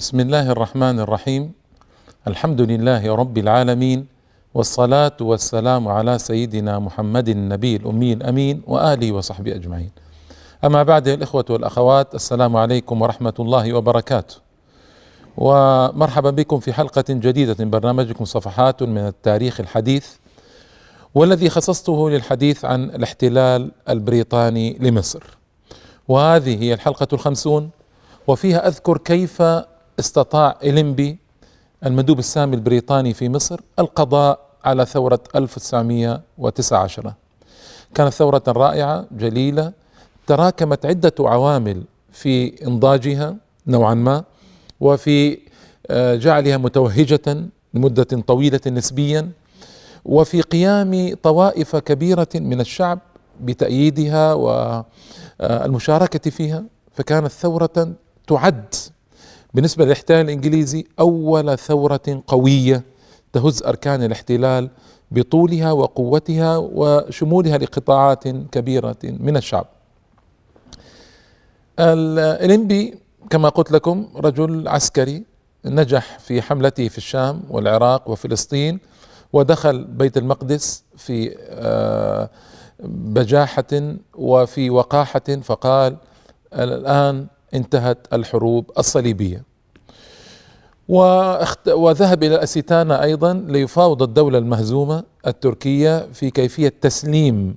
بسم الله الرحمن الرحيم الحمد لله رب العالمين والصلاة والسلام على سيدنا محمد النبي الأمي الأمين وآله وصحبه أجمعين أما بعد الإخوة والأخوات السلام عليكم ورحمة الله وبركاته ومرحبا بكم في حلقة جديدة من برنامجكم صفحات من التاريخ الحديث والذي خصصته للحديث عن الاحتلال البريطاني لمصر وهذه هي الحلقة الخمسون وفيها أذكر كيف استطاع إليمبي المندوب السامي البريطاني في مصر القضاء على ثورة 1919 كانت ثورة رائعة جليلة تراكمت عدة عوامل في إنضاجها نوعا ما وفي آه، جعلها متوهجة لمدة طويلة نسبيا وفي قيام طوائف كبيرة من الشعب بتأييدها والمشاركة فيها فكانت ثورة تعد بالنسبة للإحتلال الإنجليزي أول ثورة قوية تهز أركان الاحتلال بطولها وقوتها وشمولها لقطاعات كبيرة من الشعب. الإلمبي كما قلت لكم رجل عسكري نجح في حملته في الشام والعراق وفلسطين ودخل بيت المقدس في آه، بجاحة وفي وقاحة فقال الآن انتهت الحروب الصليبية. وذهب إلى أسيتانا أيضا ليفاوض الدولة المهزومة التركية في كيفية تسليم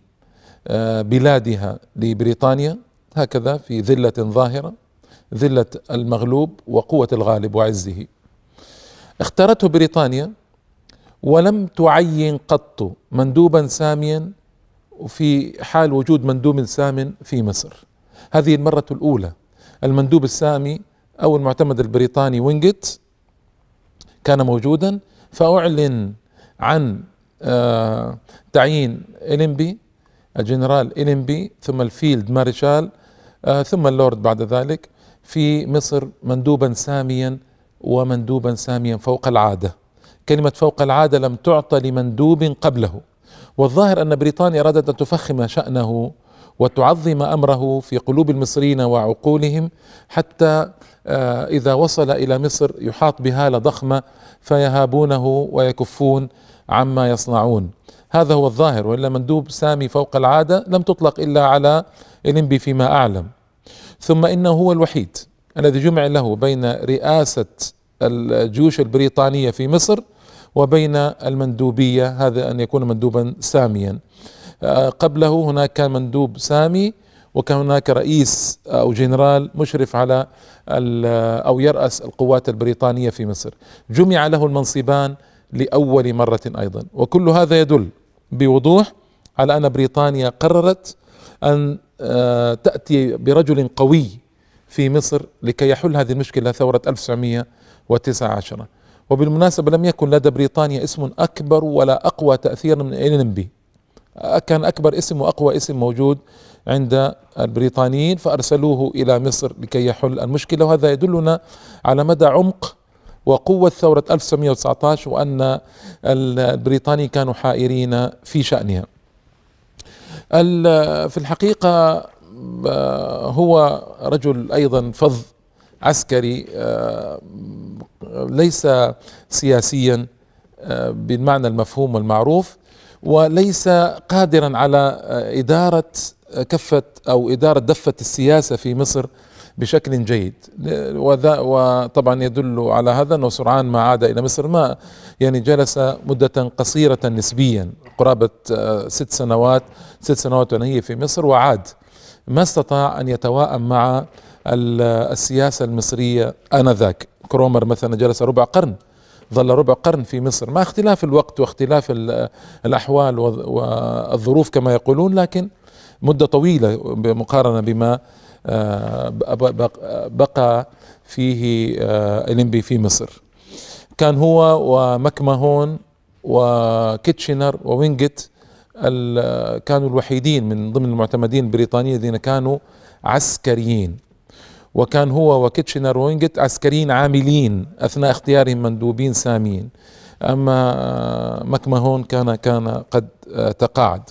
آه، بلادها لبريطانيا. هكذا في ذلة ظاهرة ذلة المغلوب وقوة الغالب وعزه. اختارته بريطانيا ولم تعين قط مندوبا ساميا في حال وجود مندوب سام في مصر. هذه المرة الأولى المندوب السامي أو المعتمد البريطاني وينجت كان موجودا فأعلن عن آه، تعيين إلينبي الجنرال إلينبي ثم الفيلد مارشال آه، ثم اللورد بعد ذلك في مصر مندوبا ساميا ومندوبا ساميا فوق العادة. كلمة فوق العادة لم تعطى لمندوب قبله. والظاهر أن بريطانيا أرادت أن تفخم شأنه وتعظم أمره في قلوب المصريين وعقولهم حتى آه، إذا وصل إلى مصر يحاط بهاله ضخمه فيهابونه ويكفون عما يصنعون. هذا هو الظاهر وإلا مندوب سامي فوق العادة لم تطلق إلا على الانبي فيما أعلم. ثم إنه هو الوحيد الذي جمع له بين رئاسة الجيوش البريطانية في مصر وبين المندوبية هذا أن يكون مندوبا ساميا. قبله هناك كان مندوب سامي وكان هناك رئيس أو جنرال مشرف على أو يرأس القوات البريطانية في مصر. جمع له المنصبان لأول مرة أيضا. وكل هذا يدل بوضوح على أن بريطانيا قررت أن آه، تأتي برجل قوي في مصر لكي يحل هذه المشكلة ثورة 1919 وبالمناسبة لم يكن لدى بريطانيا اسم أكبر ولا أقوى تاثيرا من إلينبي. كان أكبر اسم وأقوى اسم موجود عند البريطانيين فأرسلوه إلى مصر لكي يحل المشكلة وهذا يدلنا على مدى عمق وقوة ثورة 1919 وأن البريطانيين كانوا حائرين في شأنها. في الحقيقة هو رجل أيضا فظ عسكري ليس سياسيا بالمعنى المفهوم والمعروف وليس قادرا على إدارة كفة أو إدارة دفة السياسة في مصر بشكل جيد. وطبعا يدل على هذا أنه سرعان ما عاد إلى مصر ما يعني جلس مدة قصيرة نسبيا قرابة ست سنوات ست سنوات وهي في مصر وعاد. ما استطاع أن يتواءم مع السياسة المصرية آنذاك. كرومر مثلا جلس ربع قرن. ظل ربع قرن في مصر. مع اختلاف الوقت واختلاف الأحوال والظروف كما يقولون لكن مدة طويلة بمقارنة بما آه، بقى فيه آه، إلينبي في مصر. كان هو ومكماهون وكيتشنر ووينجت كانوا الوحيدين من ضمن المعتمدين البريطانيين الذين كانوا عسكريين. وكان هو وكيتشنر وينجت عسكريين عاملين أثناء اختيارهم مندوبين ساميين. أما مكماهون كان كان قد تقاعد.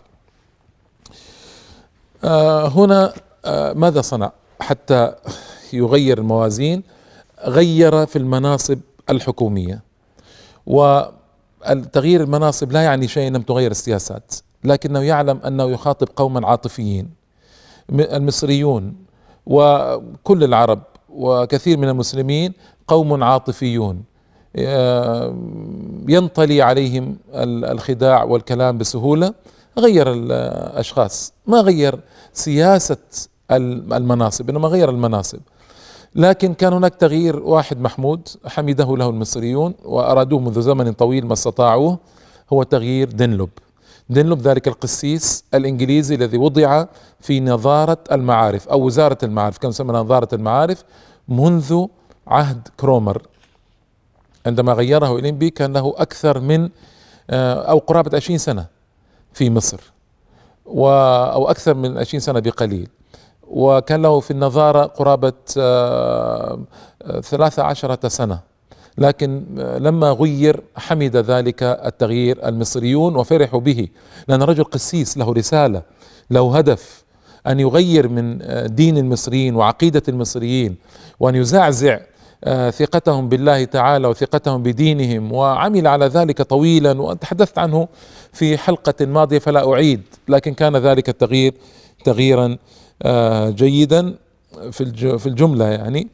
آه، هنا آه، ماذا صنع؟ حتى يغير الموازين غير في المناصب الحكومية. والتغيير المناصب لا يعني شيء لم تغير السياسات لكنه يعلم أنه يخاطب قوما عاطفيين. المصريون وكل العرب وكثير من المسلمين قوم عاطفيون. ينطلي عليهم الخداع والكلام بسهولة غير الأشخاص. ما غير سياسة المناصب إنما غير المناصب. لكن كان هناك تغيير واحد محمود حمده له المصريون وأرادوه منذ زمن طويل ما استطاعوه هو تغيير دنلوب. دنلوب ذلك القسيس الإنجليزي الذي وضع في نظارة المعارف أو وزارة المعارف كان يسمى نظارة المعارف منذ عهد كرومر. عندما غيره إلينبي كان له أكثر من آه، أو قرابة 20 سنة في مصر و أو أكثر من 20 سنة بقليل. وكان له في النظارة قرابة آه، ثلاثة عشرة سنة. لكن لما غير حمد ذلك التغيير المصريون وفرحوا به لأن رجل قسيس له رسالة له هدف أن يغير من دين المصريين وعقيدة المصريين وأن يزعزع آه، ثقتهم بالله تعالى وثقتهم بدينهم وعمل على ذلك طويلا وتحدثت عنه في حلقة ماضية فلا أعيد لكن كان ذلك التغيير تغييرا آه، جيدا في في الجملة يعني.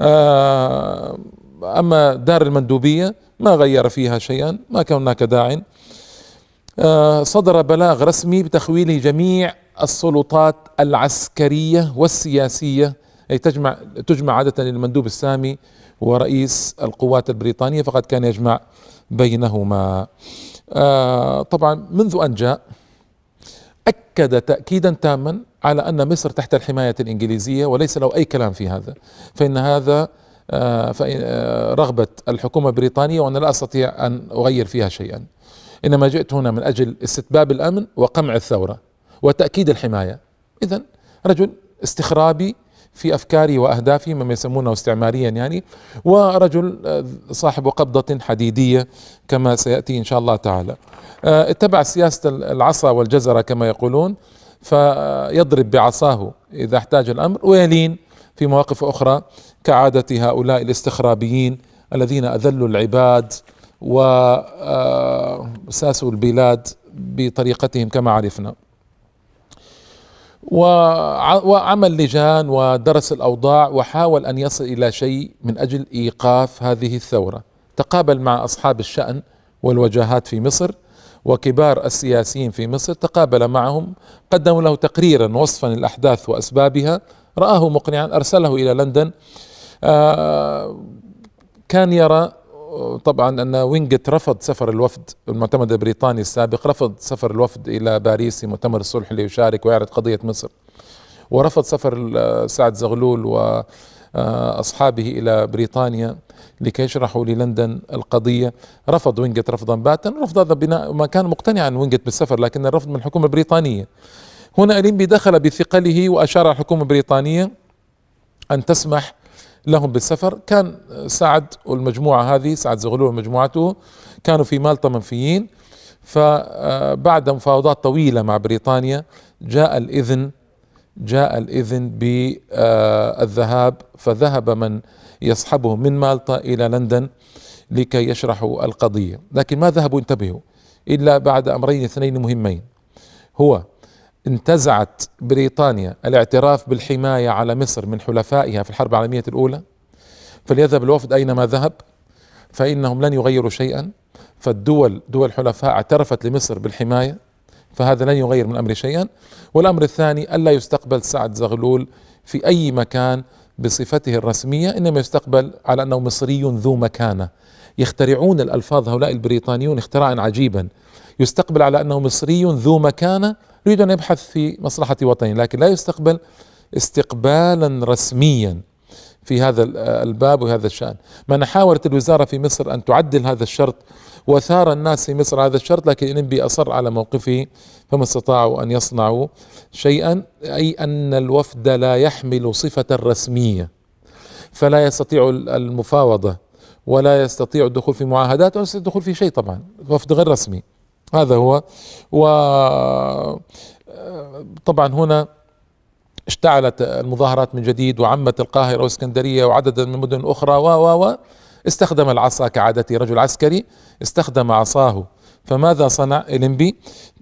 آه، أما دار المندوبية ما غير فيها شيئا ما كان هناك داع. صدر بلاغ رسمي بتخويل جميع السلطات العسكرية والسياسية. أي تجمع تجمع عادة المندوب السامي ورئيس القوات البريطانية فقد كان يجمع بينهما. آه طبعا منذ أن جاء أكد تأكيدا تاما على أن مصر تحت الحماية الإنجليزية وليس له أي كلام في هذا. فإن هذا آه آه رغبة الحكومة البريطانية وأنا لا أستطيع أن أغير فيها شيئا. إنما جئت هنا من أجل استتباب الأمن وقمع الثورة وتأكيد الحماية. إذا رجل استخرابي في افكاره واهدافه مما يسمونه استعماريا يعني ورجل آه، صاحب قبضة حديدية كما سيأتي إن شاء الله تعالى. آه، اتبع سياسة العصا والجزرة كما يقولون فيضرب بعصاه إذا احتاج الأمر ويلين في مواقف أخرى كعادة هؤلاء الاستخرابيين الذين أذلوا العباد وساسوا آه، البلاد بطريقتهم كما عرفنا. وعمل لجان ودرس الأوضاع وحاول أن يصل إلى شيء من أجل إيقاف هذه الثورة. تقابل مع أصحاب الشأن والوجاهات في مصر وكبار السياسيين في مصر تقابل معهم قدموا له تقريرا وصفا الاحداث وأسبابها رآه مقنعا أرسله إلى لندن. آه، كان يرى طبعا أن وينجت رفض سفر الوفد المعتمد البريطاني السابق رفض سفر الوفد إلى باريس مؤتمر الصلح ليشارك ويعرض قضية مصر. ورفض سفر سعد زغلول واصحابه إلى بريطانيا لكي يشرحوا للندن القضية. رفض وينجت رفضا باتا رفض هذا بناء ما كان مقتنعا وينجت بالسفر لكن الرفض من الحكومة البريطانية. هنا اليمبي دخل بثقله وأشار الحكومة البريطانية أن تسمح لهم بالسفر. كان سعد والمجموعة هذه سعد زغلول ومجموعته كانوا في مالطا منفيين. فبعد مفاوضات طويلة مع بريطانيا جاء الإذن جاء الإذن بالذهاب فذهب من يصحبهم من مالطا إلى لندن لكي يشرحوا القضية. لكن ما ذهبوا انتبهوا إلا بعد أمرين اثنين مهمين. هو انتزعت بريطانيا الاعتراف بالحماية على مصر من حلفائها في الحرب العالمية الأولى. فليذهب الوفد أينما ذهب فإنهم لن يغيروا شيئا. فالدول دول الحلفاء اعترفت لمصر بالحماية فهذا لن يغير من الأمر شيئا. والأمر الثاني ألا يستقبل سعد زغلول في أي مكان بصفته الرسمية إنما يستقبل على أنه مصري ذو مكانة. يخترعون الألفاظ هؤلاء البريطانيون اختراعا عجيبا. يستقبل على أنه مصري ذو مكانة يريد أن يبحث في مصلحة وطنه لكن لا يستقبل استقبالا رسميا في هذا الباب وهذا الشأن. من حاولت الوزارة في مصر أن تعدل هذا الشرط وثار الناس في مصر هذا الشرط لكن الانبي أصر على موقفه فما استطاعوا أن يصنعوا شيئا أي أن الوفد لا يحمل صفة رسمية. فلا يستطيع المفاوضة ولا يستطيع الدخول في معاهدات ولا يستطيع الدخول في شيء طبعا وفد غير رسمي. هذا هو. و طبعا هنا اشتعلت المظاهرات من جديد وعمت القاهرة واسكندرية وعدد من المدن الأخرى و و و استخدم العصا كعادته رجل عسكري استخدم عصاه. فماذا صنع إلمبي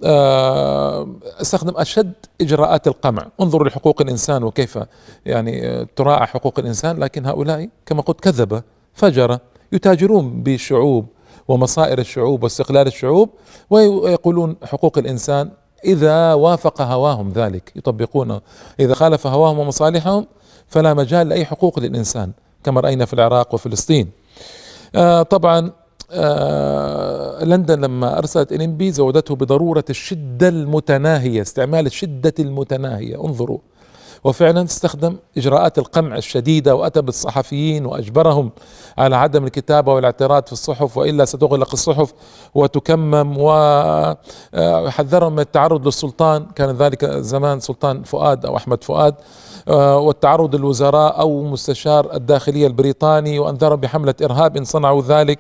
آه، استخدم أشد إجراءات القمع. انظروا لحقوق الإنسان وكيف يعني تراعى حقوق الإنسان. لكن هؤلاء كما قلت كذبة فجر. يتاجرون بالشعوب ومصائر الشعوب واستقلال الشعوب ويقولون حقوق الإنسان إذا وافق هواهم ذلك يطبقونه إذا خالف هواهم ومصالحهم فلا مجال لأي حقوق للإنسان كما رأينا في العراق وفلسطين. آه طبعا آه لندن لما أرسلت بي زودته بضرورة الشدة المتناهية استعمال الشدة المتناهية انظروا. وفعلا استخدم إجراءات القمع الشديدة وأتى بالصحفيين وأجبرهم على عدم الكتابة والاعتراض في الصحف وإلا ستغلق الصحف وتكمم وحذرهم من التعرض للسلطان. كان ذلك زمان سلطان فؤاد أو أحمد فؤاد آه، والتعرض للوزراء أو مستشار الداخلية البريطاني وأنذرهم بحملة إرهاب إن صنعوا ذلك.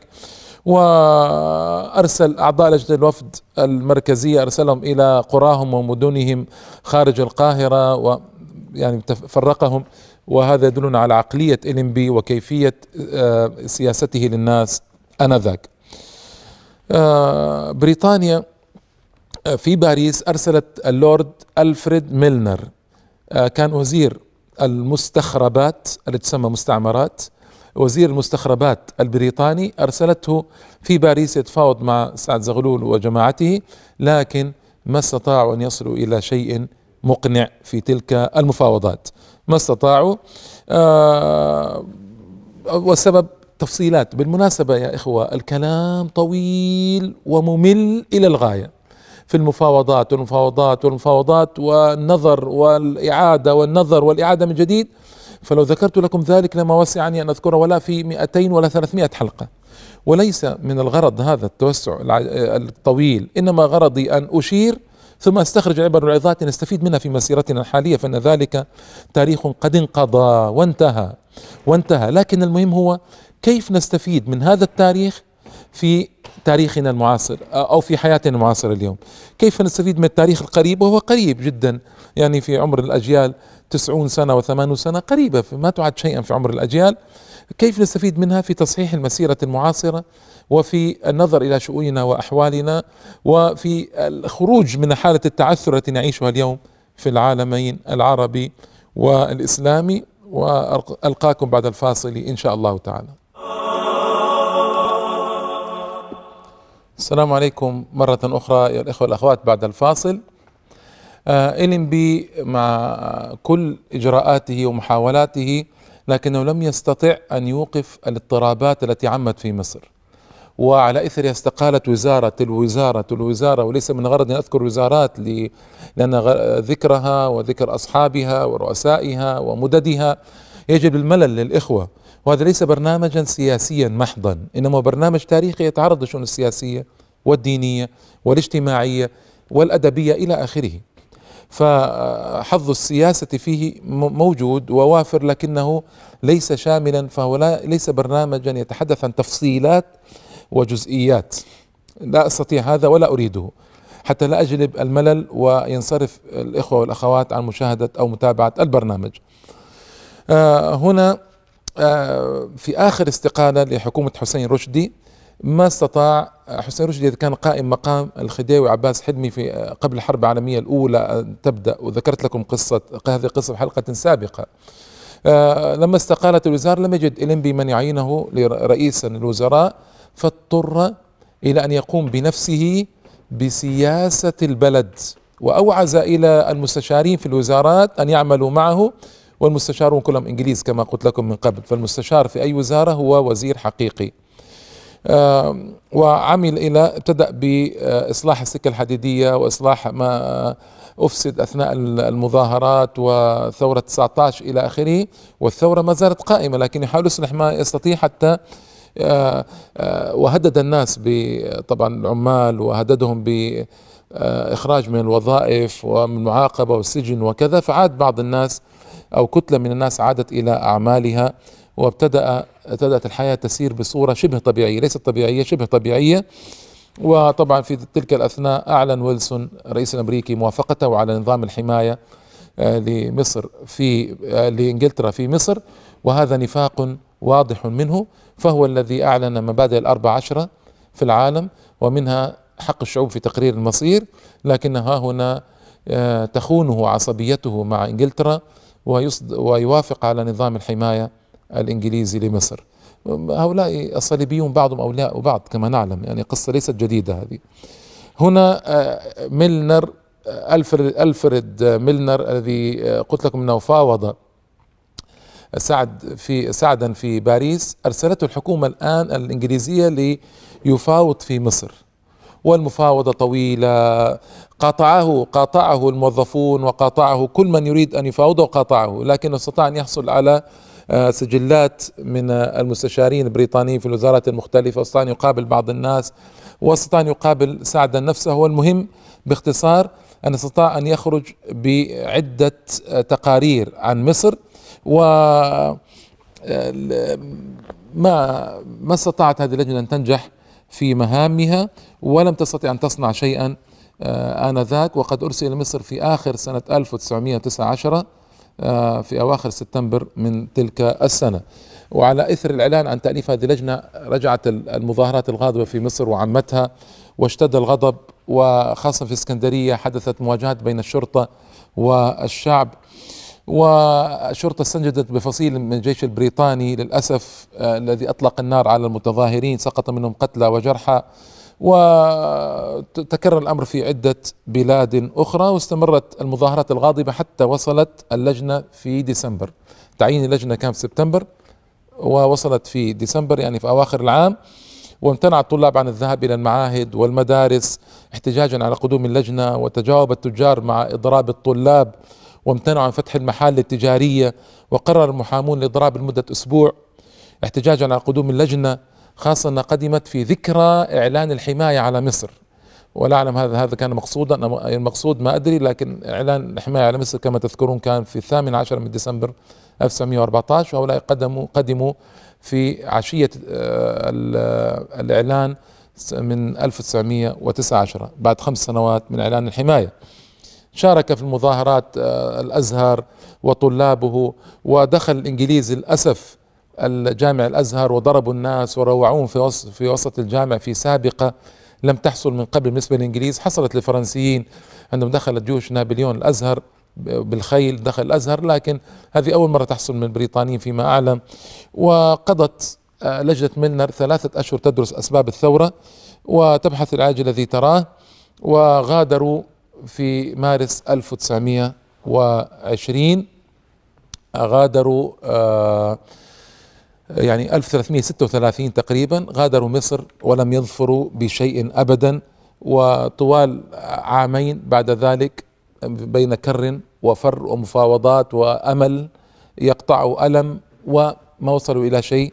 وأرسل أعضاء لجنة الوفد المركزية أرسلهم إلى قراهم ومدنهم خارج القاهرة يعني فرقهم وهذا يدلنا على عقلية إلينبي وكيفية آه، سياسته للناس آنذاك. آه، بريطانيا آه، في باريس أرسلت اللورد ألفريد ميلنر كان وزير المستخربات التي تسمى مستعمرات وزير المستخربات البريطاني أرسلته في باريس يتفاوض مع سعد زغلول وجماعته لكن ما استطاعوا أن يصلوا إلى شيء مقنع في تلك المفاوضات. ما استطاعوا آه والسبب تفصيلات. بالمناسبة يا إخوة الكلام طويل وممل إلى الغاية. في المفاوضات والمفاوضات والمفاوضات والنظر والإعادة والنظر والإعادة من جديد فلو ذكرت لكم ذلك لما وسعني أن أذكره ولا في 200 ولا 300 حلقة. وليس من الغرض هذا التوسع الطويل إنما غرضي أن أشير ثم أستخرج عبر العظات نستفيد منها في مسيرتنا الحالية فإن ذلك تاريخ قد انقضى وانتهى وانتهى. لكن المهم هو كيف نستفيد من هذا التاريخ في تاريخنا المعاصر أو في حياتنا المعاصرة اليوم؟ كيف نستفيد من التاريخ القريب وهو قريب جدا؟ يعني في عمر الأجيال تسعون سنة وثمانون سنة قريبة ما تعد شيئا في عمر الأجيال. كيف نستفيد منها في تصحيح المسيرة المعاصرة وفي النظر إلى شؤوننا وأحوالنا وفي الخروج من حالة التعثر التي نعيشها اليوم في العالمين العربي والإسلامي وألقاكم بعد الفاصل إن شاء الله تعالى. السلام عليكم مرة أخرى يا الإخوة والأخوات بعد الفاصل آه بي مع كل إجراءاته ومحاولاته لكنه لم يستطع أن يوقف الاضطرابات التي عمت في مصر. وعلى اثرها استقالت وزارة الوزارة الوزارة وليس من غرض أن أذكر وزارات لأن ذكرها وذكر أصحابها ورؤسائها ومددها. يجب الملل للإخوة. وهذا ليس برنامجا سياسيا محضا إنما برنامج تاريخي يتعرض للشؤون السياسية والدينية والاجتماعية والأدبية إلى آخره. فحظ السياسة فيه موجود ووافر لكنه ليس شاملا فهو لا ليس برنامجا يتحدث عن تفصيلات وجزئيات لا أستطيع هذا ولا أريده حتى لا أجلب الملل وينصرف الإخوة والأخوات عن مشاهدة أو متابعة البرنامج. آه هنا آه في آخر استقالة لحكومة حسين رشدي ما استطاع حسين رشدي إذا كان قائم مقام الخديوي عباس حلمي في آه، قبل الحرب العالمية الأولى أن تبدأ وذكرت لكم قصة هذه القصة في حلقة سابقة. آه لما استقالت الوزارة لم يجد الينبي من يعينه لرئيسا الوزراء فاضطر إلى أن يقوم بنفسه بسياسة البلد وأوعز إلى المستشارين في الوزارات أن يعملوا معه والمستشارون كلهم إنجليز كما قلت لكم من قبل فالمستشار في أي وزارة هو وزير حقيقي وعمل إلى ابتدأ بإصلاح السكة الحديدية وإصلاح ما أفسد أثناء المظاهرات وثورة 19 إلى آخره والثورة ما زالت قائمة لكن يحاول يصلح ما يستطيع حتى آه، آه، وهدد الناس طبعا العمال وهددهم بإخراج من الوظائف ومن المعاقبة والسجن وكذا فعاد بعض الناس أو كتلة من الناس عادت إلى أعمالها. وابتدأ ابتدأت الحياة تسير بصورة شبه طبيعية ليست طبيعية شبه طبيعية. وطبعا في تلك الأثناء أعلن ويلسون الرئيس الأمريكي موافقته على نظام الحماية لمصر في لإنجلترا في مصر وهذا نفاق واضح منه. فهو الذي أعلن مبادئ الأربع عشره في العالم ومنها حق الشعوب في تقرير المصير لكنها هنا تخونه عصبيته مع إنجلترا ويوافق على نظام الحماية الإنجليزي لمصر. هؤلاء الصليبيون بعضهم أولياء بعض كما نعلم يعني قصة ليست جديدة هذه. هنا آه، ميلنر آه، ألفريد ألفريد ميلنر الذي آه، قلت لكم إنه فاوض سعد في سعدا في باريس أرسلته الحكومة الآن الإنجليزية ليفاوض في مصر. والمفاوضة طويلة. قاطعه قاطعه الموظفون وقاطعه كل من يريد أن يفاوضه قاطعه لكنه استطاع أن يحصل على آه، سجلات من المستشارين البريطانيين في الوزارات المختلفة واستطاع أن يقابل بعض الناس واستطاع أن يقابل سعدا نفسه والمهم باختصار أن استطاع أن يخرج بعدة تقارير عن مصر و آه، ما ما استطاعت هذه اللجنة أن تنجح في مهامها ولم تستطع أن تصنع شيئا آه، آنذاك. وقد أرسل مصر في آخر سنة 1919 آه، في أواخر سبتمبر من تلك السنة. وعلى إثر الإعلان عن تأليف هذه اللجنة رجعت المظاهرات الغاضبة في مصر وعمتها واشتد الغضب وخاصة في اسكندرية حدثت مواجهات بين الشرطة والشعب. والشرطة استنجدت بفصيل من الجيش البريطاني للأسف آه، الذي أطلق النار على المتظاهرين سقط منهم قتلى وجرحى. وتكرر الأمر في عدة بلاد أخرى واستمرت المظاهرات الغاضبة حتى وصلت اللجنة في ديسمبر. تعيين اللجنة كان في سبتمبر ووصلت في ديسمبر يعني في أواخر العام وامتنع الطلاب عن الذهاب إلى المعاهد والمدارس احتجاجا على قدوم اللجنة وتجاوب التجار مع إضراب الطلاب وامتنعوا عن فتح المحال التجارية وقرر المحامون الاضراب لمدة أسبوع احتجاجا على قدوم اللجنة خاصة أنها قدمت في ذكرى إعلان الحماية على مصر. ولا أعلم هذا هذا كان مقصودا المقصود ما أدري لكن إعلان الحماية على مصر كما تذكرون كان في الثامن عشر من ديسمبر 1914 وهؤلاء قدموا قدموا في عشية آه، الإعلان من 1919 بعد خمس سنوات من إعلان الحماية. شارك في المظاهرات آه، الأزهر وطلابه ودخل الإنجليز للأسف الجامع الأزهر وضربوا الناس وروعوهم في وسط في وسط الجامع في سابقة لم تحصل من قبل بالنسبة للإنجليز حصلت للفرنسيين عندما دخلت جيوش نابليون الأزهر بالخيل دخل الأزهر لكن هذه أول مرة تحصل من البريطانيين فيما أعلم. وقضت آه، لجنة ميلنر ثلاثة أشهر تدرس أسباب الثورة وتبحث العلاج الذي تراه وغادروا في مارس 1920 غادروا آه يعني 1336 تقريبا غادروا مصر ولم يظفروا بشيء ابدا وطوال عامين بعد ذلك بين كر وفر ومفاوضات وأمل يقطع ألم وما وصلوا إلى شيء.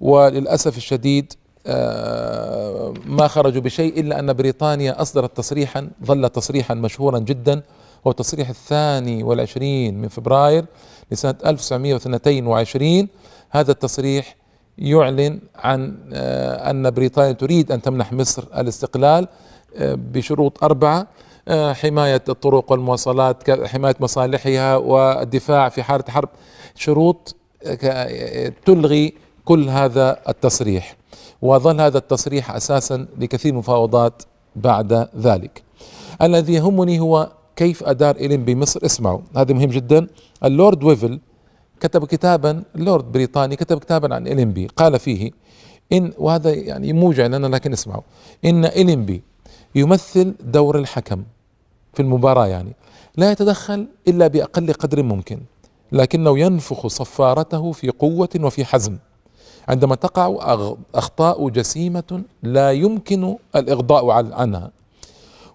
وللأسف الشديد آه، ما خرجوا بشيء إلا أن بريطانيا أصدرت تصريحا ظل تصريحا مشهورا جدا هو التصريح الثاني والعشرين من فبراير لسنة 1922 هذا التصريح يعلن عن آه، أن بريطانيا تريد أن تمنح مصر الاستقلال آه، بشروط أربعة آه، حماية الطرق والمواصلات حماية مصالحها والدفاع في حالة حرب. شروط تلغي كل هذا التصريح. وظل هذا التصريح أساسا لكثير من المفاوضات بعد ذلك. الذي يهمني هو كيف أدار إلينبي مصر اسمعوا هذا مهم جدا. اللورد ويفل كتب كتابا لورد بريطاني كتب كتابا عن إلينبي. قال فيه إن وهذا يعني موجع لنا لكن اسمعوا. إن إلينبي يمثل دور الحكم في المباراة يعني. لا يتدخل إلا بأقل قدر ممكن لكنه ينفخ صفارته في قوة وفي حزم. عندما تقع أخطاء جسيمة لا يمكن الإغضاء عنها.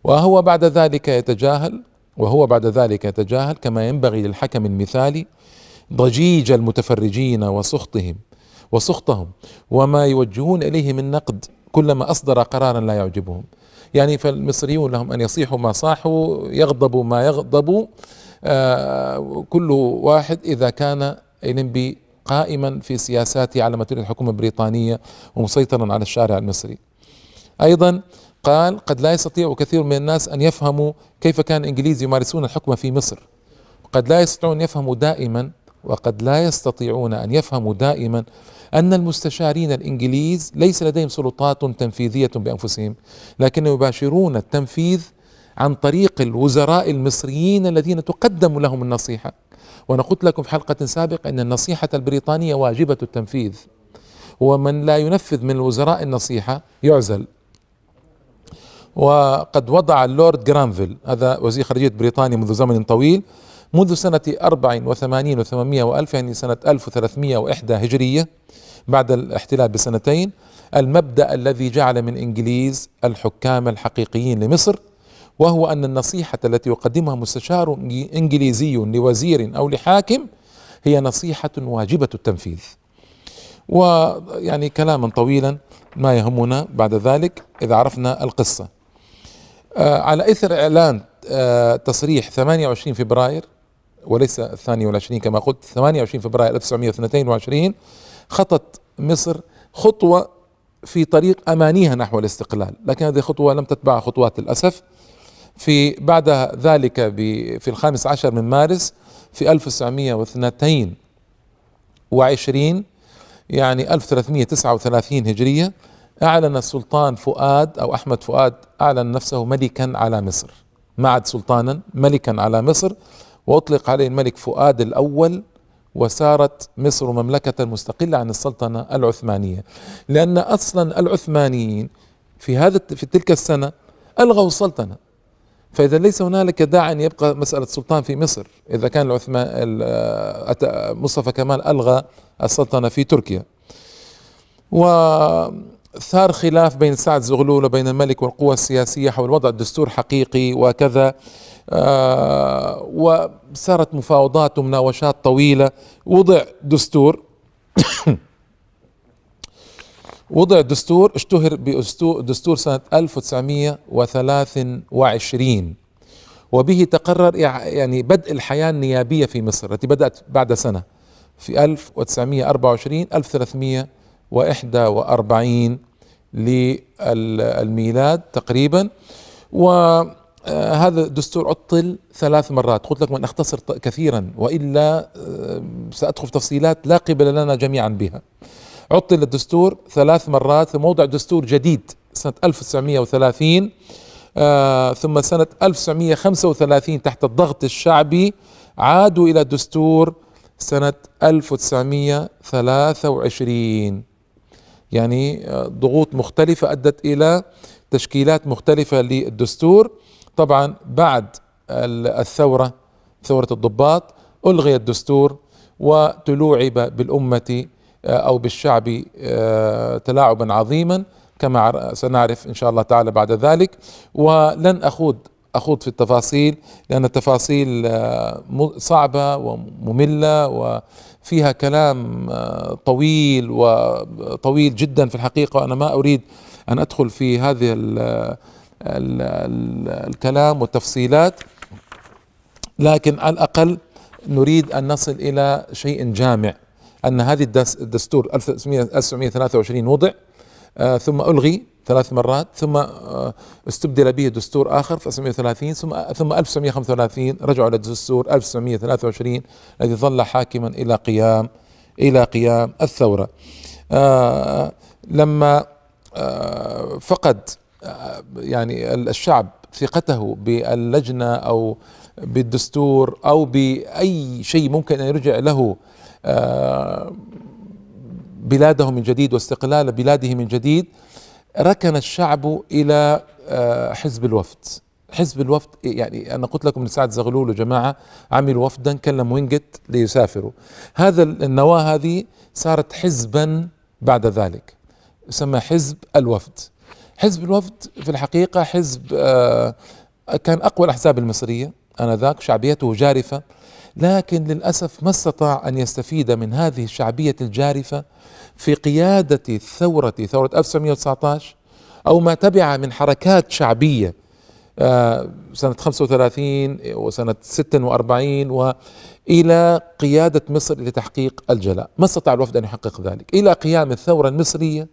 وهو بعد ذلك يتجاهل وهو بعد ذلك يتجاهل كما ينبغي للحكم المثالي ضجيج المتفرجين وسخطهم وسخطهم وما يوجهون إليه من نقد كلما أصدر قرارا لا يعجبهم. يعني فالمصريون لهم أن يصيحوا ما صاحوا يغضبوا ما يغضبوا آه كل واحد إذا كان إلنبي قائما في سياساته على ما تريد الحكومة البريطانية ومسيطرا على الشارع المصري. أيضا قال قد لا يستطيع كثير من الناس أن يفهموا كيف كان الانجليز يمارسون الحكم في مصر. قد لا يستطيعون يفهموا دائما وقد لا يستطيعون أن يفهموا دائما أن المستشارين الإنجليز ليس لديهم سلطات تنفيذية بأنفسهم لكن يباشرون التنفيذ عن طريق الوزراء المصريين الذين تقدم لهم النصيحة. وأنا قلت لكم في حلقة سابقة إن النصيحة البريطانية واجبة التنفيذ ومن لا ينفذ من الوزراء النصيحة يعزل. وقد وضع اللورد جرانفيل هذا وزير خارجية بريطانيا منذ زمن طويل منذ سنة 84 و800 وألف يعني سنة 1301 هجرية بعد الاحتلال بسنتين المبدأ الذي جعل من إنجليز الحكام الحقيقيين لمصر وهو أن النصيحة التي يقدمها مستشار إنجليزي لوزير أو لحاكم هي نصيحة واجبة التنفيذ. ويعني كلاما طويلا ما يهمنا بعد ذلك إذا عرفنا القصة. آه، على إثر إعلان آه، تصريح 28 فبراير وليس الثاني والعشرين كما قلت 28 فبراير 1922 خطت مصر خطوة في طريق أمانيها نحو الاستقلال لكن هذه الخطوة لم تتبع خطوات للأسف في بعد ذلك في الخامس عشر من مارس في 1922 يعني 1339 هجرية أعلن السلطان فؤاد أو أحمد فؤاد أعلن نفسه ملكا على مصر. ما عاد سلطانا ملكا على مصر. وأطلق عليه الملك فؤاد الأول وصارت مصر مملكة مستقلة عن السلطنة العثمانية. لأن أصلا العثمانيين في هذا في تلك السنة ألغوا السلطنة. فإذا ليس هنالك داعي أن يبقى مسألة السلطان في مصر. إذا كان العثمان مصطفى كمال ألغى السلطنة في تركيا. وثار خلاف بين سعد زغلول وبين الملك والقوى السياسية حول وضع دستور حقيقي وكذا. آه وصارت مفاوضات ومناوشات طويلة. وضع دستور وضع دستور اشتهر بدستور سنة 1923 وبه تقرر يعني بدء الحياة النيابية في مصر التي بدأت بعد سنة في 1924 1341 للميلاد تقريبا. وهذا الدستور عطل ثلاث مرات. قلت لكم أن أختصر كثيرا وإلا آه، سأدخل في تفصيلات لا قبل لنا جميعا بها. عطل الدستور ثلاث مرات ثم وضع دستور جديد سنة 1930 آه ثم سنة 1935 تحت الضغط الشعبي عادوا إلى دستور سنة 1923 يعني آه، ضغوط مختلفة أدت إلى تشكيلات مختلفة للدستور. طبعا بعد الثورة ثورة الضباط ألغي الدستور وتلوعب بالأمة آه، أو بالشعب آه، تلاعبا عظيما كما سنعرف إن شاء الله تعالى بعد ذلك. ولن أخوض أخوض في التفاصيل لأن التفاصيل آه، صعبة ومملة وفيها كلام طويل وطويل جدا في الحقيقة وأنا ما أريد أن أدخل في هذه ال ال ال الكلام والتفصيلات لكن على الأقل نريد أن نصل إلى شيء جامع أن هذه الدستور 1923 وضع آه ثم ألغي ثلاث مرات ثم آه استبدل به دستور آخر في 1930 ثم ثم 1935 رجعوا إلى الدستور 1923 الذي ظل حاكما إلى قيام إلى قيام الثورة. آه لما آه، فقد يعني الشعب ثقته باللجنة أو بالدستور أو بأي شيء ممكن أن يرجع له بلاده من جديد واستقلال بلاده من جديد ركن الشعب إلى آه، حزب الوفد. حزب الوفد يعني أنا قلت لكم ان سعد زغلول وجماعة عملوا وفدا كلم وينجت ليسافروا. هذا النواة هذه صارت حزبا بعد ذلك. يسمى حزب الوفد. حزب الوفد في الحقيقة حزب آه، كان أقوى الأحزاب المصرية آنذاك شعبيته جارفة. لكن للأسف ما استطاع أن يستفيد من هذه الشعبية الجارفة في قيادة الثورة ثورة 1919 أو ما تبع من حركات شعبية آه، سنة 35 وسنة 46 وإلى قيادة مصر لتحقيق الجلاء. ما استطاع الوفد أن يحقق ذلك. إلى قيام الثورة المصرية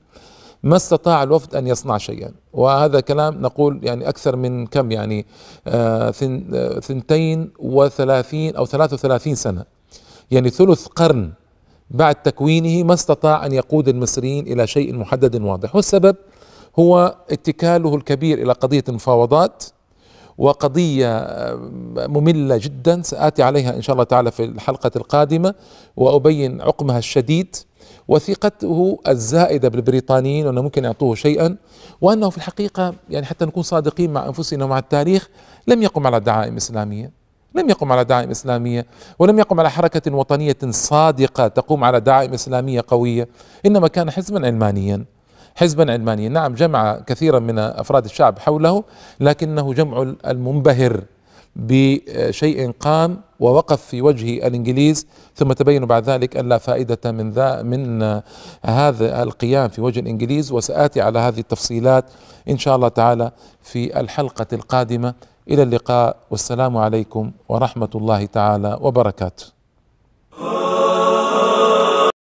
ما استطاع الوفد أن يصنع شيئا. وهذا كلام نقول يعني أكثر من كم يعني آه ثنتين وثلاثين أو ثلاث وثلاثين سنة. يعني ثلث قرن بعد تكوينه ما استطاع أن يقود المصريين إلى شيء محدد واضح. والسبب هو اتكاله الكبير إلى قضية المفاوضات وقضية آه، مملة جدا. سآتي عليها إن شاء الله تعالى في الحلقة القادمة وأبين عقمها الشديد وثقته الزائدة بالبريطانيين وانه ممكن يعطوه شيئا وأنه في الحقيقة يعني حتى نكون صادقين مع أنفسنا ومع التاريخ لم يقم على دعائم إسلامية. لم يقم على دعائم إسلامية ولم يقم على حركة وطنية صادقة تقوم على دعائم إسلامية قوية إنما كان حزبا علمانيا. حزبا علمانيا. نعم جمع كثيرا من أفراد الشعب حوله لكنه جمع المنبهر بشيء قام ووقف في وجه الإنجليز ثم تبين بعد ذلك أن لا فائدة من ذا من هذا القيام في وجه الإنجليز وسآتي على هذه التفصيلات إن شاء الله تعالى في الحلقة القادمة. إلى اللقاء والسلام عليكم ورحمة الله تعالى وبركاته.